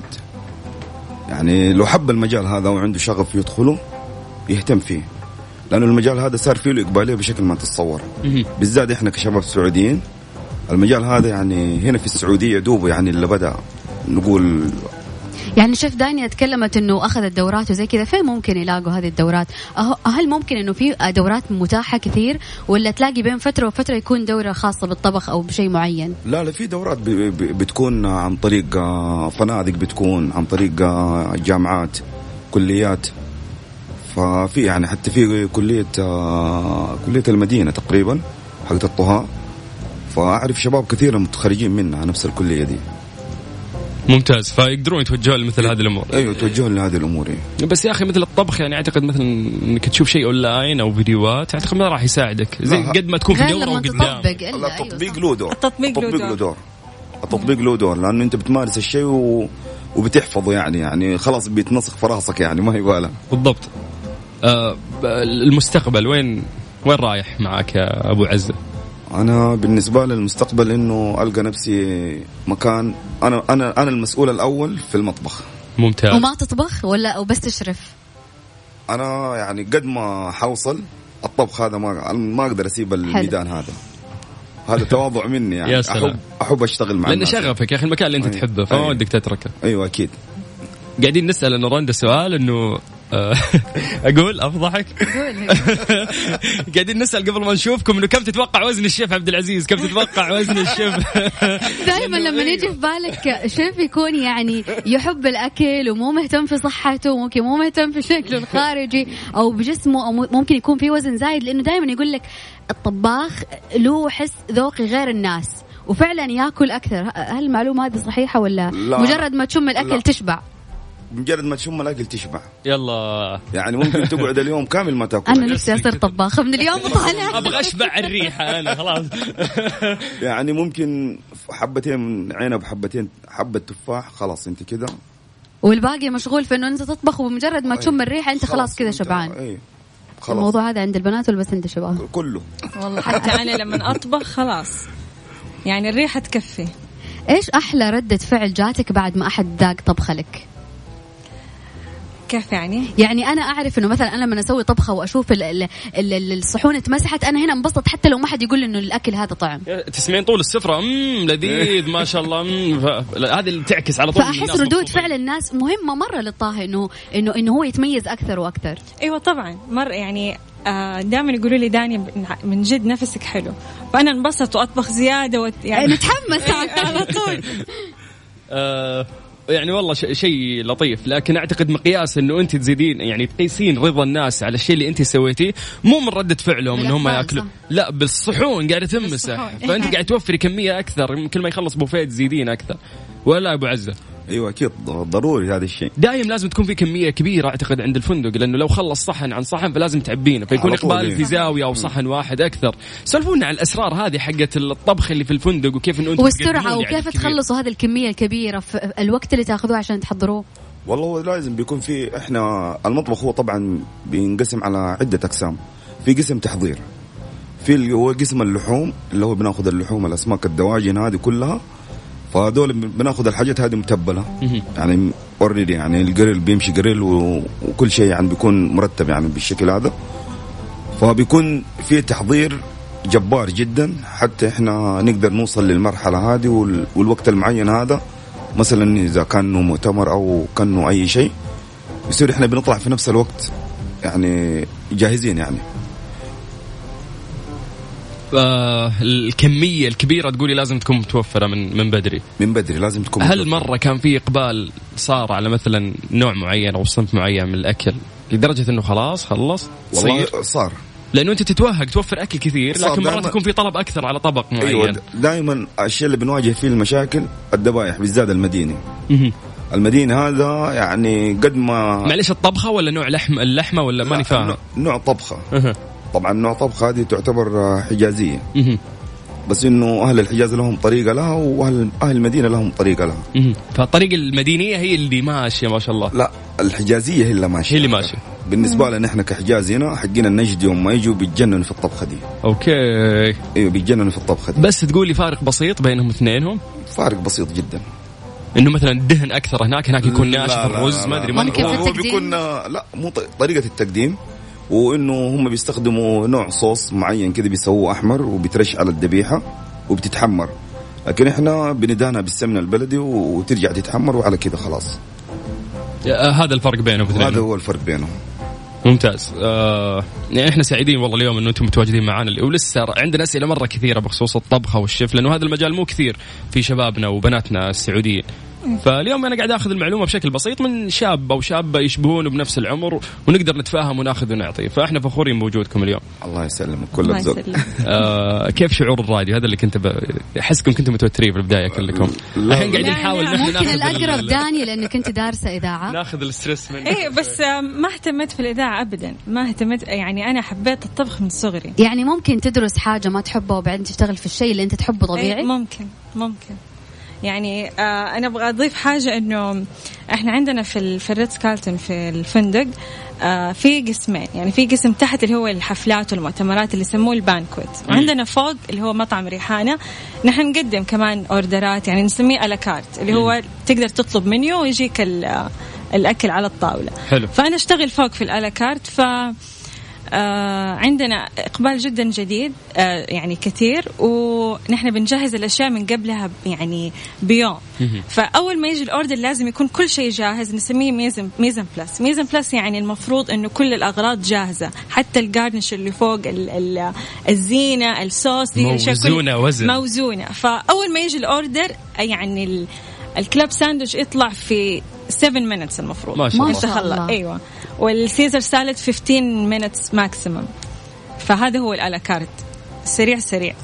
يعني لو حب المجال هذا وعنده شغف يدخله يهتم فيه. لأنه المجال هذا صار فيه له اقباليه بشكل ما تتصور. بالذات إحنا كشباب سعوديين المجال هذا يعني هنا في السعودية دوب يعني اللي بدأ نقول يعني شيف دانيا تكلمت إنه أخذت دورات وزي كذا فين ممكن يلاقوا هذه الدورات؟ هل ممكن إنه في دورات متاحة كثير ولا تلاقي بين فترة وفترة يكون دورة خاصة بالطبخ أو بشيء معين؟ لا لا في دورات بتكون عن طريق آه، فنادق بتكون عن طريق آه، جامعات كليات ففي يعني حتى في كلية آه، كلية المدينة تقريبا حقت الطهاء فأعرف شباب كثير متخرجين منها نفس الكلية دي ممتاز. فيقدرون يتوجهون لمثل هذه الأمور. أيوه يتوجهون لهذه الأمور إيه. بس يا أخي مثل الطبخ يعني أعتقد مثلا إنك تشوف شيء أونلاين أو فيديوهات أعتقد ما راح يساعدك. زي قد ما تكون في دورة وقدام التطبيق له دور التطبيق له دور التطبيق له دور لأنه أنت بتمارس الشيء و... وبتحفظه يعني يعني خلاص بيتنسخ في راسك يعني ما يبغى بالضبط. آه المستقبل وين وين رايح معك يا أبو عزه؟ أنا بالنسبة لي المستقبل إنه ألقى نفسي مكان أنا أنا أنا المسؤول الأول في المطبخ ممتاز وما تطبخ ولا أو بس تشرف أنا يعني قد ما حوصل الطبخ هذا ما ما أقدر أسيب الميدان حلو. هذا هذا تواضع مني يعني [laughs] يا سلام. أحب أحب أشتغل مع لأن شغفك يا أخي المكان اللي أنت أيوه. تحبه فما. ودك تتركه أيوه أكيد قاعدين نسأل أنه رندا سؤال إنه [laughs] أقول أفضحك. [laughs] قاعدين نسأل قبل ما نشوفكم إنه كم تتوقع وزن الشيف عبد العزيز؟ كم تتوقع وزن الشيف؟ [laughs] دائما لما يجي في بالك شيف يكون يعني يحب الأكل ومو مهتم في صحته ممكن مو مهتم في شكله الخارجي أو بجسمه أو ممكن يكون في وزن زايد لأنه دائما يقول لك الطباخ له حس ذوقي غير الناس وفعلا ياكل أكثر. هل المعلومة هذه صحيحة ولا لا. مجرد ما تشم الأكل لا. تشبع؟ مجرد ما تشم الأكل تشبع. يلا. يعني ممكن تقعد [laughs] اليوم كامل ما تأكل. أنا نفسي أصير طباخه من اليوم [laughs] طالع. أبغى أشبع الريحة أنا خلاص. [laughs] يعني ممكن حبتين عنب حبتين حبة تفاح خلاص أنت كذا والباقي مشغول في إنه أنت تطبخ ومجرد ما تشم الريحة أنت خلاص كذا شبعان. خلاص. الموضوع هذا عند البنات ولا بس عند الشباب؟ كله. والله حتى أنا لما أطبخ خلاص. يعني الريحة تكفي. إيش أحلى ردة فعل جاتك بعد ما أحد ذاق طبخة لك؟ كيف يعني؟ يعني أنا أعرف إنه مثلا أنا لما أسوي طبخة وأشوف ال ال ال الصحون اتمسحت أنا هنا انبسط حتى لو ما حد يقول إنه الأكل هذا طعم. تسمعين طول السفرة امم لذيذ ما شاء الله هذه اللي تعكس على طول فأحس ردود فعل الناس مهمة مرة للطاهي إنه إنه إنه هو يتميز أكثر وأكثر. أيوه طبعا مرة يعني آه دائما يقولوا لي داني من جد نفسك حلو. فأنا انبسط وأطبخ زيادة وت... يعني [laughs] نتحمس. [laughs] على طول. [laughs] آه، يعني والله شيء لطيف. لكن أعتقد مقياس إنه أنت تزيدين يعني تقيسين رضا الناس على الشيء اللي أنت سويتيه مو من ردة فعلهم ان هم يأكلوا. لا بالصحون قاعدة تمسح. فأنت قاعد توفري كمية أكثر كل ما يخلص بوفيه تزيدين أكثر. ولا أبو عزة. أيوه أكيد. ضروري هذا الشيء. دايم لازم تكون في كمية كبيرة أعتقد عند الفندق لأنه لو خلص صحن عن صحن فلازم تعبينه فيكون إقبال في زاوية أو صحن واحد أكثر. سولفونا عن الأسرار هذه حقت الطبخ اللي في الفندق وكيف إنه أنتم والسرعة وكيف تخلصوا هذه الكمية الكبيرة في الوقت اللي تأخذوه عشان تحضروه؟ والله هو لازم بيكون في إحنا المطبخ هو طبعا بينقسم على عدة أقسام. في قسم تحضير في اللي هو قسم اللحوم اللي هو بناخذ اللحوم الأسماك الدواجن هذه كلها. فهذول بناخذ الحاجات هذه متبلة. يعني already يعني الجريل بيمشي جريل وكل شيء يعني بيكون مرتب يعني بالشكل هذا. فبيكون في تحضير جبار جدا حتى إحنا نقدر نوصل للمرحلة هذه والوقت المعين هذا. مثلا إذا كان مؤتمر أو كانه أي شيء يصير إحنا بنطلع في نفس الوقت يعني جاهزين يعني. الكمية الكبيرة تقولي لازم تكون متوفرة من من بدري. من بدري لازم تكون هل متوفرة. مرة كان في إقبال صار على مثلا نوع معين أو صنف معين من الأكل لدرجة إنه خلاص خلص؟ والله صير. صار. لأنه أنت تتوهق توفر أكل كثير لكن مرات يكون في طلب أكثر على طبق معين. أيوه دائما الشيء اللي بنواجه فيه المشاكل الذبائح بالذات المديني المدينة هذا يعني قد ما معلش الطبخة ولا نوع لحم اللحمة ولا ماني فاهم؟ نوع طبخة. طبعا نوع طبخ هذه تعتبر حجازية. بس إنه أهل الحجاز لهم طريقة لها وأهل أهل المدينة لهم طريقة لها. فالطريقة المدينية هي اللي ماشية ما شاء الله. لا الحجازية هي اللي ماشية. هي اللي ماشية. بالنسبة لنا إحنا كحجاز هنا حقين النجد يوم ما يجوا بيتجننوا في الطبخة دي. أوكي. أيوه بيتجننوا في الطبخة دي. بس تقول لي فارق بسيط بينهم اثنينهم؟ فارق بسيط جدا. إنه مثلا الدهن أكثر هناك هناك يكون ناشف الرز ما. أدري ما هو؟ بيكون لا مو طريقة التقديم. وإنه هم بيستخدموا نوع صوص معين كده بيسووه أحمر وبيترش على الذبيحه وبتتحمر. لكن إحنا بندهنها بالسمنة البلدي وترجع تتحمر وعلى كده خلاص. آه، هذا الفرق بينهم هذا هو الفرق بينهم ممتاز. آه يعني إحنا سعيدين والله اليوم إنه أنتم متواجدين معنا ولسه عندنا أسئلة مرة كثيرة بخصوص الطبخة والشيف لأنه هذا المجال مو كثير في شبابنا وبناتنا السعوديين. فاليوم أنا قاعد آخذ المعلومة بشكل بسيط من شاب أو شابة يشبهونه بنفس العمر ونقدر نتفاهم وناخذ ونعطي. فإحنا فخورين بوجودكم اليوم. الله يسلمك كل الله ذوق يسلمك. [laughs] آه كيف شعور الراديو؟ هذا اللي كنت ب... أحسكم كنتم متوترين في البداية كلكم. الحين قاعدين نحاول. نحن ممكن ناخذ الأقرب ال- داني لانك انت دارسة إذاعة. ناخذ الستريس من إيه بس آه، ما اهتمت في الإذاعة ابدا. ما اهتمت يعني أنا حبيت الطبخ من صغري. يعني ممكن تدرس حاجة ما تحبها وبعدين تشتغل في الشيء اللي أنت تحبه إيه، طبيعي؟ ممكن ممكن. يعني آه أنا أبغى أضيف حاجة إنه إحنا عندنا في في الريتز كارلتون في الفندق آه في قسمين. يعني في قسم تحت اللي هو الحفلات والمؤتمرات اللي يسموه ال banquet وعندنا فوق اللي هو مطعم ريحانة. نحن نقدم كمان أوردرات يعني نسميه à la carte اللي هو تقدر تطلب منيو ويجيك ال- الأكل على الطاولة. حلو. فأنا أشتغل فوق في ال à la carte ف آه عندنا إقبال جدا جديد آه يعني كثير ونحن بنجهز الأشياء من قبلها يعني بيوم. فأول ما يجي ال order لازم يكون كل شيء جاهز نسميه mise en mise en place. mise en place يعني المفروض إنه كل الأغراض جاهزة حتى ال garnish اللي فوق ال ال الزينة الصوص دي موزونة وزن. موزونة. فأول ما يجي ال order يعني ال- ال club sandwich يطلع في 7 minutes المفروض. ما شاء الله. الله. أيوه. وال Caesar salad 15 minutes maximum فهذا هو ال à la carte سريع سريع.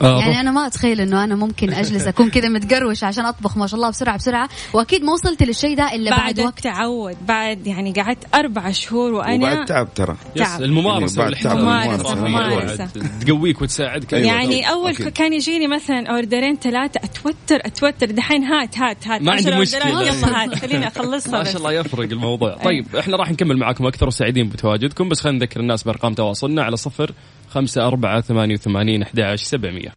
يعني أنا ما أتخيل إنه أنا ممكن أجلس أكون كذا متقروش عشان أطبخ ما شاء الله بسرعة بسرعة وأكيد ما وصلت للشيء ده إلا بعد, بعد وقت التعود بعد يعني قعدت أربع شهور وأنا وبعد تعب ترى تعب. الممارسة الممارسة، والإحتراف ممارسة. تقويك وتساعدك أيوة. يعني أول أكيد. كان يجيني مثلا أوردرين ثلاثة أتوتر أتوتر دحين هات هات هات ما عندي. أوردرات، يلا [laughs] هات خليني أخلصها ما. شاء الله يفرق الموضوع طيب إحنا راح نكمل معاكم أكثر وسعيدين بتواجدكم بس خلينا نذكر الناس بأرقام تواصلنا على صفر خمسة أربعة ثمانية وثمانين أحد عشر سبعمية.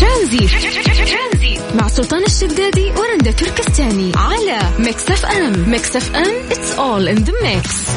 ترانزيت مع سلطان الشدادي ورندا تركستاني على ميكس أف أم. ميكس أف أم it's all in the mix.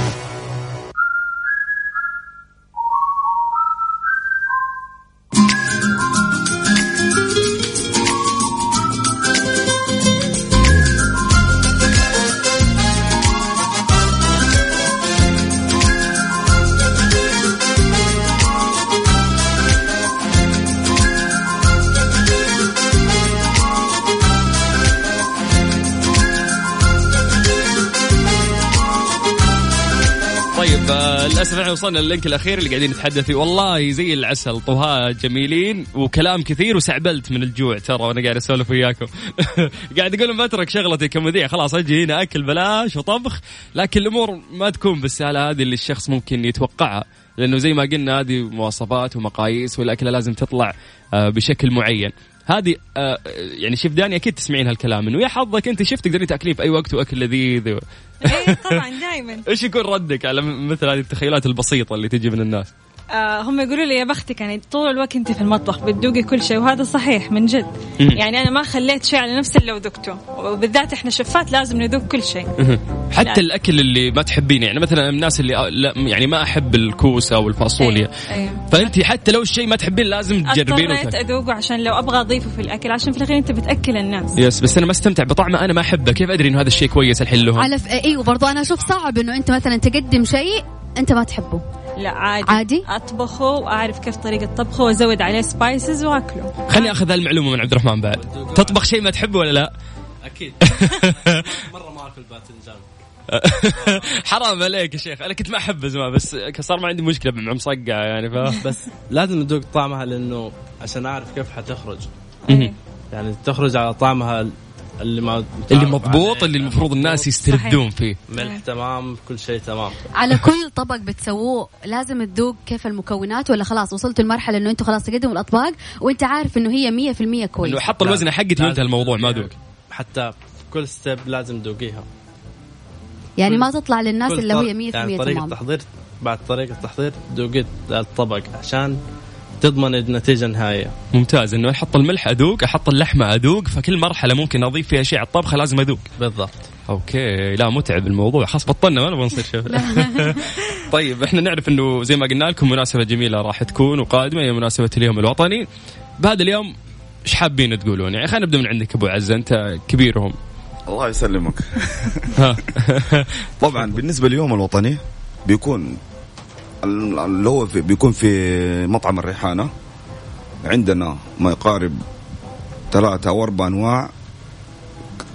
وصلنا للينك الأخير اللي قاعدين نتحدث فيه. والله زي العسل طهاة جميلين وكلام كثير وسعبلت من الجوع ترى وأنا قاعد أسولف وياكم. [laughs] قاعد أقول بترك شغلتي كمذيع خلاص أجي هنا أكل بلاش وطبخ. لكن الأمور ما تكون بالسهاله هذه اللي الشخص ممكن يتوقعها. لأنه زي ما قلنا هذه مواصفات ومقاييس والأكلة لازم تطلع آه بشكل معين. هذه آه يعني شيف داني أكيد تسمعين هالكلام انه يا حظك أنت شفت تقدرين تأكلين في أي وقت وأكل لذيذ و... إيه طبعا دائما [laughs] إيش يكون ردك على مثل هذه التخيلات البسيطة اللي تجي من الناس؟ آه هم يقولوا لي يا بختك يعني طول الوقت أنت في المطبخ بتذوقي كل شيء. وهذا صحيح من جد. يعني أنا ما خليت شيء على نفسي إلا وذقته وبالذات إحنا شفات لازم نذوق كل شيء. حتى لا. الأكل اللي ما تحبينه. يعني مثلا من الناس اللي لا يعني ما أحب الكوسة أو الفاصوليا. أيوة، أيوة. فأنت حتى لو الشيء ما تحبين لازم تجربينه. اضطريت. اذوقه عشان لو أبغى أضيفه في الأكل عشان في الأخير أنت بتأكل الناس. يس بس أنا ما استمتع بطعمه أنا ما أحبه. كيف أدري إنه هذا الشيء كويس الحين لهم؟ على ف... أيوه برضو أنا أشوف صعب إنه أنت مثلا تقدم شيء أنت ما تحبه. لا عادي. عادي؟ أطبخه وأعرف كيف طريقة طبخه وأزود عليه سبايسز وأكله. خليني أخذ هالمعلومه من عبد الرحمن بعد. تطبخ شيء ما تحبه ولا لا؟ أكيد. [laughs] مرة ما أكل باذنجان [laughs] حرام عليك يا شيخ. أنا كنت ما احبه زمان بس صار ما عندي مشكلة مع مصقع يعني ف [laughs] بس لازم ندوق طعمها لأنه عشان أعرف كيف حتخرج. يعني تخرج على طعمها اللي ما اللي مضبوط اللي المفروض الناس يستردون فيه. ملح تمام كل شيء تمام. على كل طبق بتسووه لازم تذوق كيف المكونات ولا خلاص وصلتوا لمرحلة إنه أنتم خلاص تقدموا الأطباق وأنت عارف إنه هي 100% انه كويس. حط الوزنه حقتي وانتهى الموضوع ما دوق حتى كل ستيب لازم تذوقيها. يعني ما تطلع للناس كل اللي طر- هي 100% يعني طريقة تمام. التحضير بعد طريقة التحضير ذوقت الطبق عشان تضمن النتيجة النهائية. ممتاز. إنه أحط الملح أذوق أحط اللحمة أذوق فكل مرحلة ممكن أضيف فيها شيء على الطبخه لازم أذوق. بالضبط. أوكي. لا متعب الموضوع. خلاص بطلنا ما نبغى نصير شيف. [laughs] طيب إحنا نعرف إنه زي ما قلنا لكم مناسبة جميلة راح تكون وقادمة هي مناسبة اليوم الوطني. بهذا اليوم إيش حابين تقولون؟ يعني خلينا نبدأ من عندك أبو عزه أنت كبيرهم. الله يسلمك. ها. [laughs] طبعا بالنسبة لليوم الوطني بيكون اللي هو في بيكون في مطعم الريحانة. عندنا ما يقارب ثلاثة أو أربع أنواع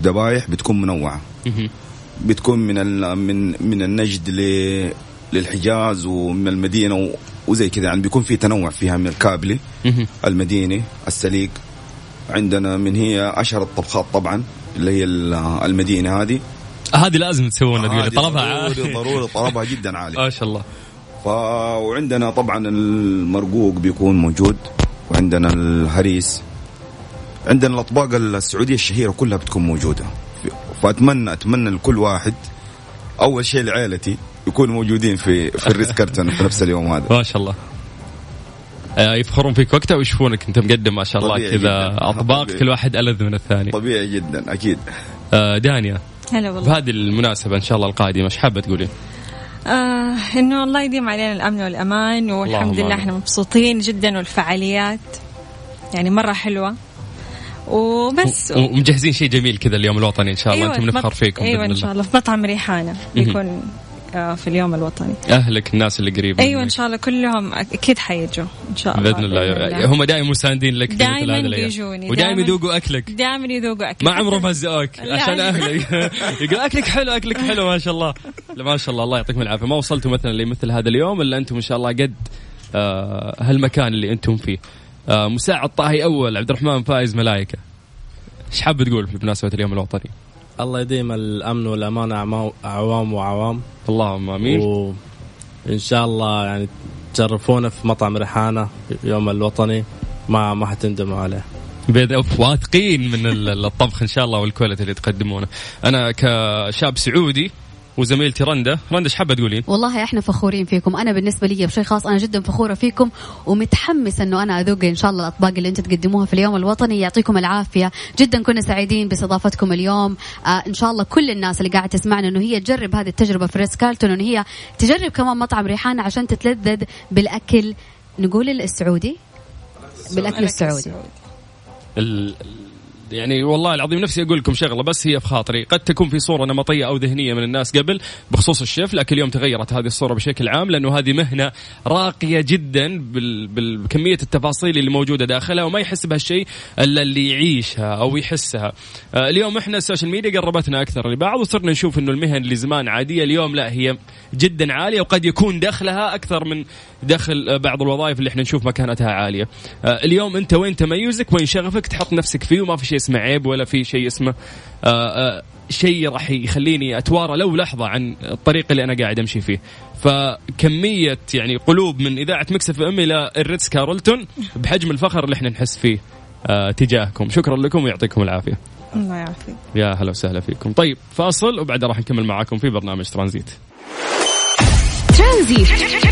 ذبايح بتكون منوعة. بتكون من من من النجد للحجاز ومن المدينة وزي كذا. يعني بيكون في تنوع فيها من الكابلي. المديني السليق. عندنا من هي أشهر الطبخات طبعا اللي هي ال- المدينة هذه. هذه لازم تسوونها طلبها. ضروري ضروري طلبها جدا عالي. [laughs] ما شاء الله. وعندنا طبعا المرقوق بيكون موجود وعندنا الهريس. عندنا الأطباق السعودية الشهيرة كلها بتكون موجودة. فاتمنى أتمنى لكل واحد أول شيء لعائلتي يكونوا موجودين في في الريس [laughs] كارتون في نفس اليوم هذا. ما شاء الله. آه، يفخرون فيك وقتها ويشوفونك. أنت مقدم ما شاء الله كذا. أطباق. كل واحد ألذ من الثاني. طبيعي جدا أكيد. آه، دانيا. هلا والله. بهذه المناسبة إن شاء الله القادمة إيش حابة تقولين؟ آه إنه الله يديم علينا الأمن والأمان والحمد لله. إحنا مبسوطين جدا والفعاليات يعني مرة حلوة. وبس. ومجهزين شيء جميل كذا اليوم الوطني إن شاء الله. أيوة، أنتم نفخر فيكم أيوه إن شاء الله في مطعم ريحانة بيكون في اليوم الوطني أهلك الناس اللي قريبة أيوه إن منك. شاء الله كلهم أكيد حيجوا إن شاء الله بإذن الله هم دائما مساندين لك الأيام. بيجوني، ودائما. يذوقوا أكلك دائما يذوقوا اكل ما عمرهم هزئوك. عشان أهلك [laughs] يقول أكلك حلو أكلك حلو ما شاء الله لا ما شاء الله الله يعطيكم العافية ما وصلتوا مثلا لمثل هذا اليوم إلا أنتم إن شاء الله قد آه هالمكان اللي أنتم فيه آه مساعد طاهي أول عبد الرحمن فايز ملايكة إيش حاب تقول في مناسبه اليوم الوطني؟ الله يديم الأمن والأمان أعوام وعوام اللهم آمين. وان شاء الله يعني تشرفونا في مطعم ريحانة يوم الوطني. ما ما حتندموا عليه. أوف، واثقين من ال- الطبخ إن شاء الله والكواليتي اللي تقدمونه. أنا كشاب سعودي وزميلتي رندا. رندا إيش حابة تقولين؟ والله إحنا فخورين فيكم. أنا بالنسبة لي بشيء خاص أنا جدا فخورة فيكم ومتحمسه إنه أنا أذوق إن شاء الله الأطباق اللي أنتم تقدموها في اليوم الوطني. يعطيكم العافية. جدا كنا سعيدين باستضافتكم اليوم. آه إن شاء الله كل الناس اللي قاعدة تسمعنا إنه هي تجرب هذه التجربة في ريس كارلتون إنه هي تجرب كمان مطعم ريحانه عشان تتلذذ بالأكل. نقول السعودي؟ بالأكل السعودي. يعني والله العظيم نفسي أقول لكم شغلة بس هي في خاطري قد تكون في صورة نمطية أو ذهنية من الناس قبل بخصوص الشيف لكن اليوم تغيرت هذه الصورة بشكل عام لأنه هذه مهنة راقية جدا. بكمية التفاصيل اللي موجودة داخلها وما يحس بهالشيء إلا اللي يعيشها أو يحسها آه، اليوم إحنا ال social media قربتنا أكثر لبعض وصرنا نشوف إنه المهن اللي زمان عادية اليوم لا هي جدا عالية وقد يكون دخلها أكثر من دخل آه، بعض الوظائف اللي إحنا نشوف مكانتها عالية آه، اليوم أنت وين تميزك وين شغفك تحط نفسك فيه وما في شيء اسمه عيب ولا في شيء اسمه. آه، آه، شيء راح يخليني أتوارى لو لحظة عن الطريق اللي أنا قاعد أمشي فيه. فكمية يعني قلوب من إذاعة ميكس اف ام إلى الريتس كارلتون بحجم الفخر اللي إحنا نحس فيه آه، تجاهكم. شكرا لكم ويعطيكم العافية. الله يعافيك. يا هلا وسهلا فيكم. طيب فاصل وبعدها راح نكمل معاكم في برنامج ترانزيت. ترانزيت.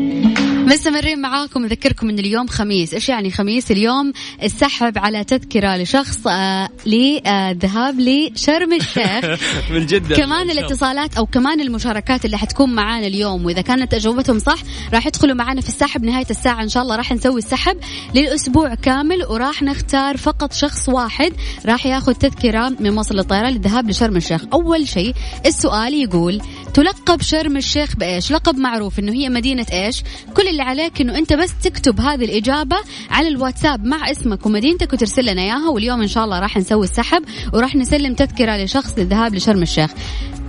مستمرين معاكم. نذكركم إن اليوم خميس. إيش يعني خميس؟ اليوم السحب على تذكرة لشخص آه للذهاب لشرم الشيخ. [laughs] من جد كمان الاتصالات أو كمان المشاركات اللي حتكون معانا اليوم. وإذا كانت أجوبتهم صح راح يدخلوا معانا في السحب نهاية الساعة. إن شاء الله راح نسوي السحب للأسبوع كامل وراح نختار فقط شخص واحد راح ياخذ تذكرة من مصر للطيران للذهاب لشرم الشيخ. أول شيء السؤال يقول تلقب شرم الشيخ بإيش؟ لقب معروف إنه هي مدينة إيش؟ كل اللي اللي عليك إنه أنت بس تكتب هذه الإجابة على الواتساب مع اسمك ومدينتك وترسل لنا إياها. واليوم إن شاء الله راح نسوي السحب وراح نسلم تذكرة لشخص للذهاب لشرم الشيخ.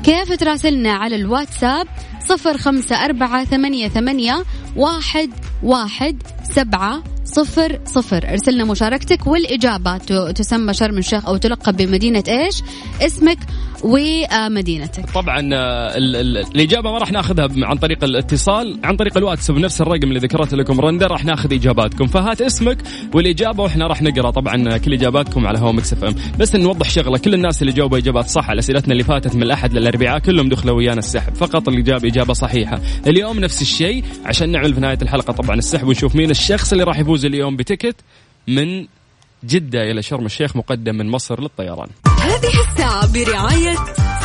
كيف تراسلنا على الواتساب؟ صفر خمسة أربعة ثمانية ثمانية واحد واحد سبعة صفر صفر. ارسلنا مشاركتك والإجابة تسمى شرم الشيخ أو تلقب بمدينة إيش؟ اسمك ومدينتك. طبعا آه، ال ال الإجابة ما راح ناخذها عن طريق الاتصال عن طريق الواتساب نفس الرقم اللي ذكرت لكم رندا راح ناخذ إجاباتكم. فهات اسمك والإجابة وإحنا راح نقرأ طبعا كل إجاباتكم على ميكس اف ام بس نوضح شغلة كل الناس اللي جاوبوا إجابات صح على أسئلتنا اللي فاتت من الأحد للأربعاء كلهم دخلوا ويانا السحب. فقط اللي جاب إجابة صحيحة. اليوم نفس الشيء عشان نعمل في نهاية الحلقة طبعا السحب ونشوف مين الشخص اللي راح يفوز اليوم ب ticket من جدة إلى شرم الشيخ مقدم من مصر للطيران. هذه الساعة برعاية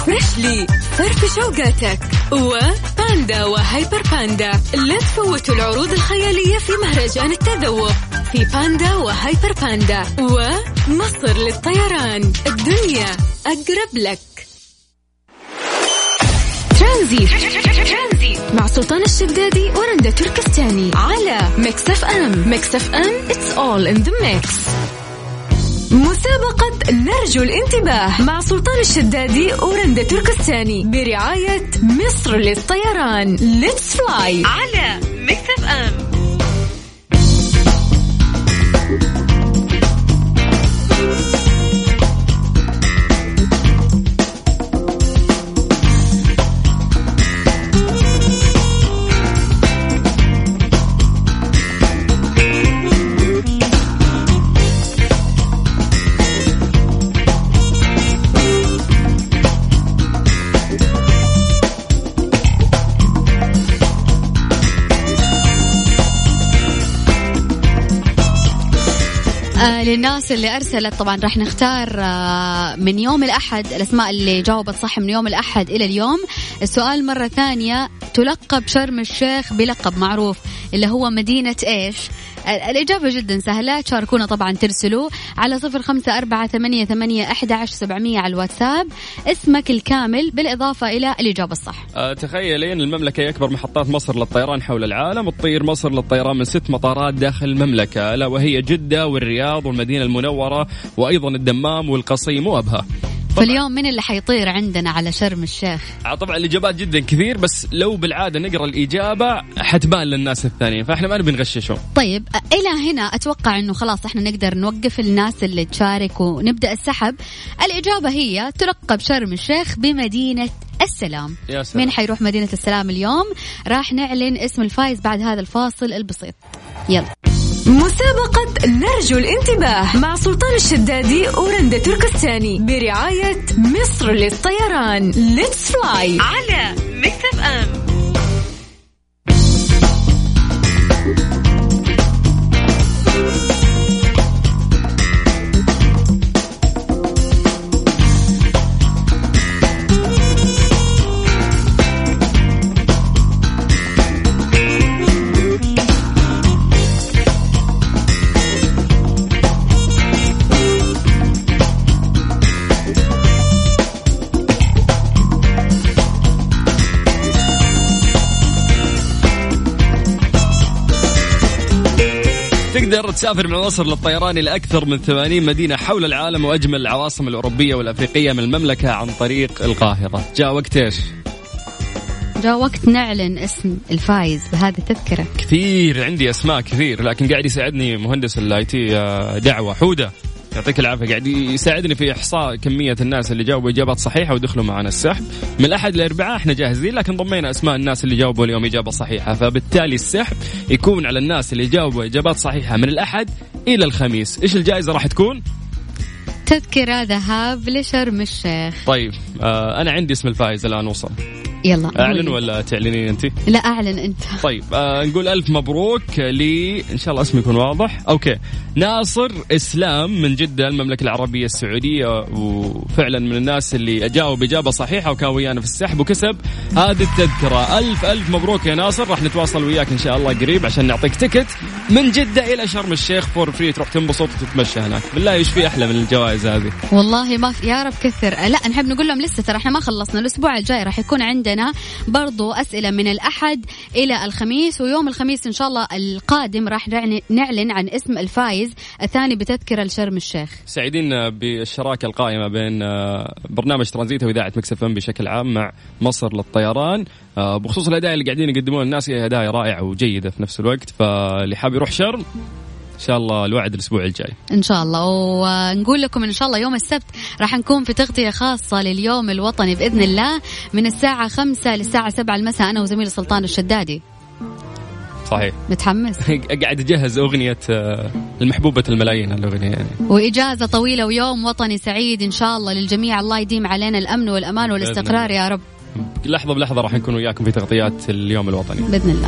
فريشلي فرفش وقتك وباندا وهيبر باندا. لا تفوتوا العروض الخيالية في مهرجان التذوق في باندا وهيبر باندا ومصر للطيران. الدنيا أقرب لك. ترانزيت مع سلطان الشدادي ورندا تركستاني. على ميكس أف أم. ميكس أف أم it's all in the mix. مسابقة نرجو الانتباه مع سلطان الشدادي ورندا تركستاني برعاية مصر للطيران. let's fly على اف ام للناس اللي أرسلت. طبعا راح نختار آه، من يوم الأحد الأسماء اللي جاوبت صح من يوم الأحد إلى اليوم. السؤال مرة ثانية تلقب شرم الشيخ بلقب معروف اللي هو مدينة إيش؟ الإجابة جدا سهلة. تشاركونا طبعا ترسلوا على صفر خمسة أربعة ثمانية, ثمانية أحد عشر سبعمية على الواتساب. اسمك الكامل بالإضافة إلى الإجابة الصح. أه تخيلين المملكة هي أكبر محطات مصر للطيران حول العالم تطير مصر للطيران من ست مطارات داخل المملكة. ألا وهي جدة والرياض والمدينة المنورة وأيضا الدمام والقصيم وأبها. فاليوم من اللي حيطير عندنا على شرم الشيخ؟ آه، طبعا الإجابات جدا كثير بس لو بالعادة نقرأ الإجابة حتبان للناس الثانيين فإحنا ما نبي نغششهم. طيب إلى هنا أتوقع إنه خلاص إحنا نقدر نوقف الناس اللي تشارك ونبدأ السحب. الإجابة هي تلقب شرم الشيخ بمدينة السلام. يا سلام. مين حيروح مدينة السلام اليوم؟ راح نعلن اسم الفايز بعد هذا الفاصل البسيط. يلا. مسابقة نرجو الانتباه مع سلطان الشدادي ورندا تركستاني برعاية مصر للطيران. let's fly على اف ام تسافر من مصر للطيران إلى أكثر من 80 مدينة حول العالم وأجمل العواصم الأوروبية والأفريقية من المملكة عن طريق القاهرة. جاء وقت إيش؟ جاء وقت نعلن اسم الفايز بهذه التذكرة. كثير عندي أسماء كثير لكن قاعد يساعدني مهندس ال IT آه، دعوة حودة. يعطيك العافية. قاعد يساعدني في إحصاء كمية الناس اللي جاوبوا إجابات صحيحة ودخلوا معنا السحب. من الأحد للاربعاء إحنا جاهزين لكن ضمينا أسماء الناس اللي جاوبوا اليوم إجابة صحيحة. فبالتالي السحب يكون على الناس اللي جاوبوا إجابات صحيحة من الأحد إلى الخميس. إيش الجائزة راح تكون؟ تذكرة ذهاب لشرم الشيخ. طيب آه أنا عندي اسم الفائز الآن وصل. يلا. أعلن ولا تعلنين أنت؟ لا أعلن أنت. طيب آه نقول ألف مبروك لي إن شاء الله اسمي يكون واضح. أوكي. ناصر إسلام من جدة المملكة العربية السعودية وفعلا من الناس اللي جاوب إجابة صحيحة وكان ويانا في السحب وكسب. هذه التذكرة. ألف ألف مبروك يا ناصر. راح نتواصل وياك إن شاء الله قريب عشان نعطيك ticket من جدة إلى شرم الشيخ for free تروح تنبسط وتتمشى هناك. بالله إيش في أحلى من الجوائز هذه؟ والله ما في يا رب كثر. لا نحب نقول لهم لسه ترى إحنا ما خلصنا. الأسبوع الجاي راح يكون عندنا عندنا برضو أسئلة من الأحد إلى الخميس ويوم الخميس إن شاء الله القادم راح نعلن عن اسم الفايز الثاني بتذكرة لشرم الشيخ. سعيدين بالشراكة القائمة بين آه، برنامج ترانزيت وإذاعة ميكس اف بشكل عام مع مصر للطيران. آه، بخصوص الهدايا اللي قاعدين يقدمون الناس هي هدايا رائعة وجيدة في نفس الوقت فاللي حاب يروح شرم إن شاء الله الوعد الأسبوع الجاي. إن شاء الله. ونقول لكم إن شاء الله يوم السبت راح نكون في تغطية خاصة لليوم الوطني بإذن الله من الساعة 5 للساعة 7 المساء. أنا وزميلي سلطان الشدادي. صحيح. متحمس؟ [laughs] قاعد أجهز أغنية آه، المحبوبه الملايين الاغنيه يعني. وإجازة طويلة ويوم وطني سعيد إن شاء الله للجميع. الله يديم علينا الأمن والأمان والاستقرار يا رب. لحظة بلحظة راح نكون وياكم في تغطيات اليوم الوطني. بإذن الله.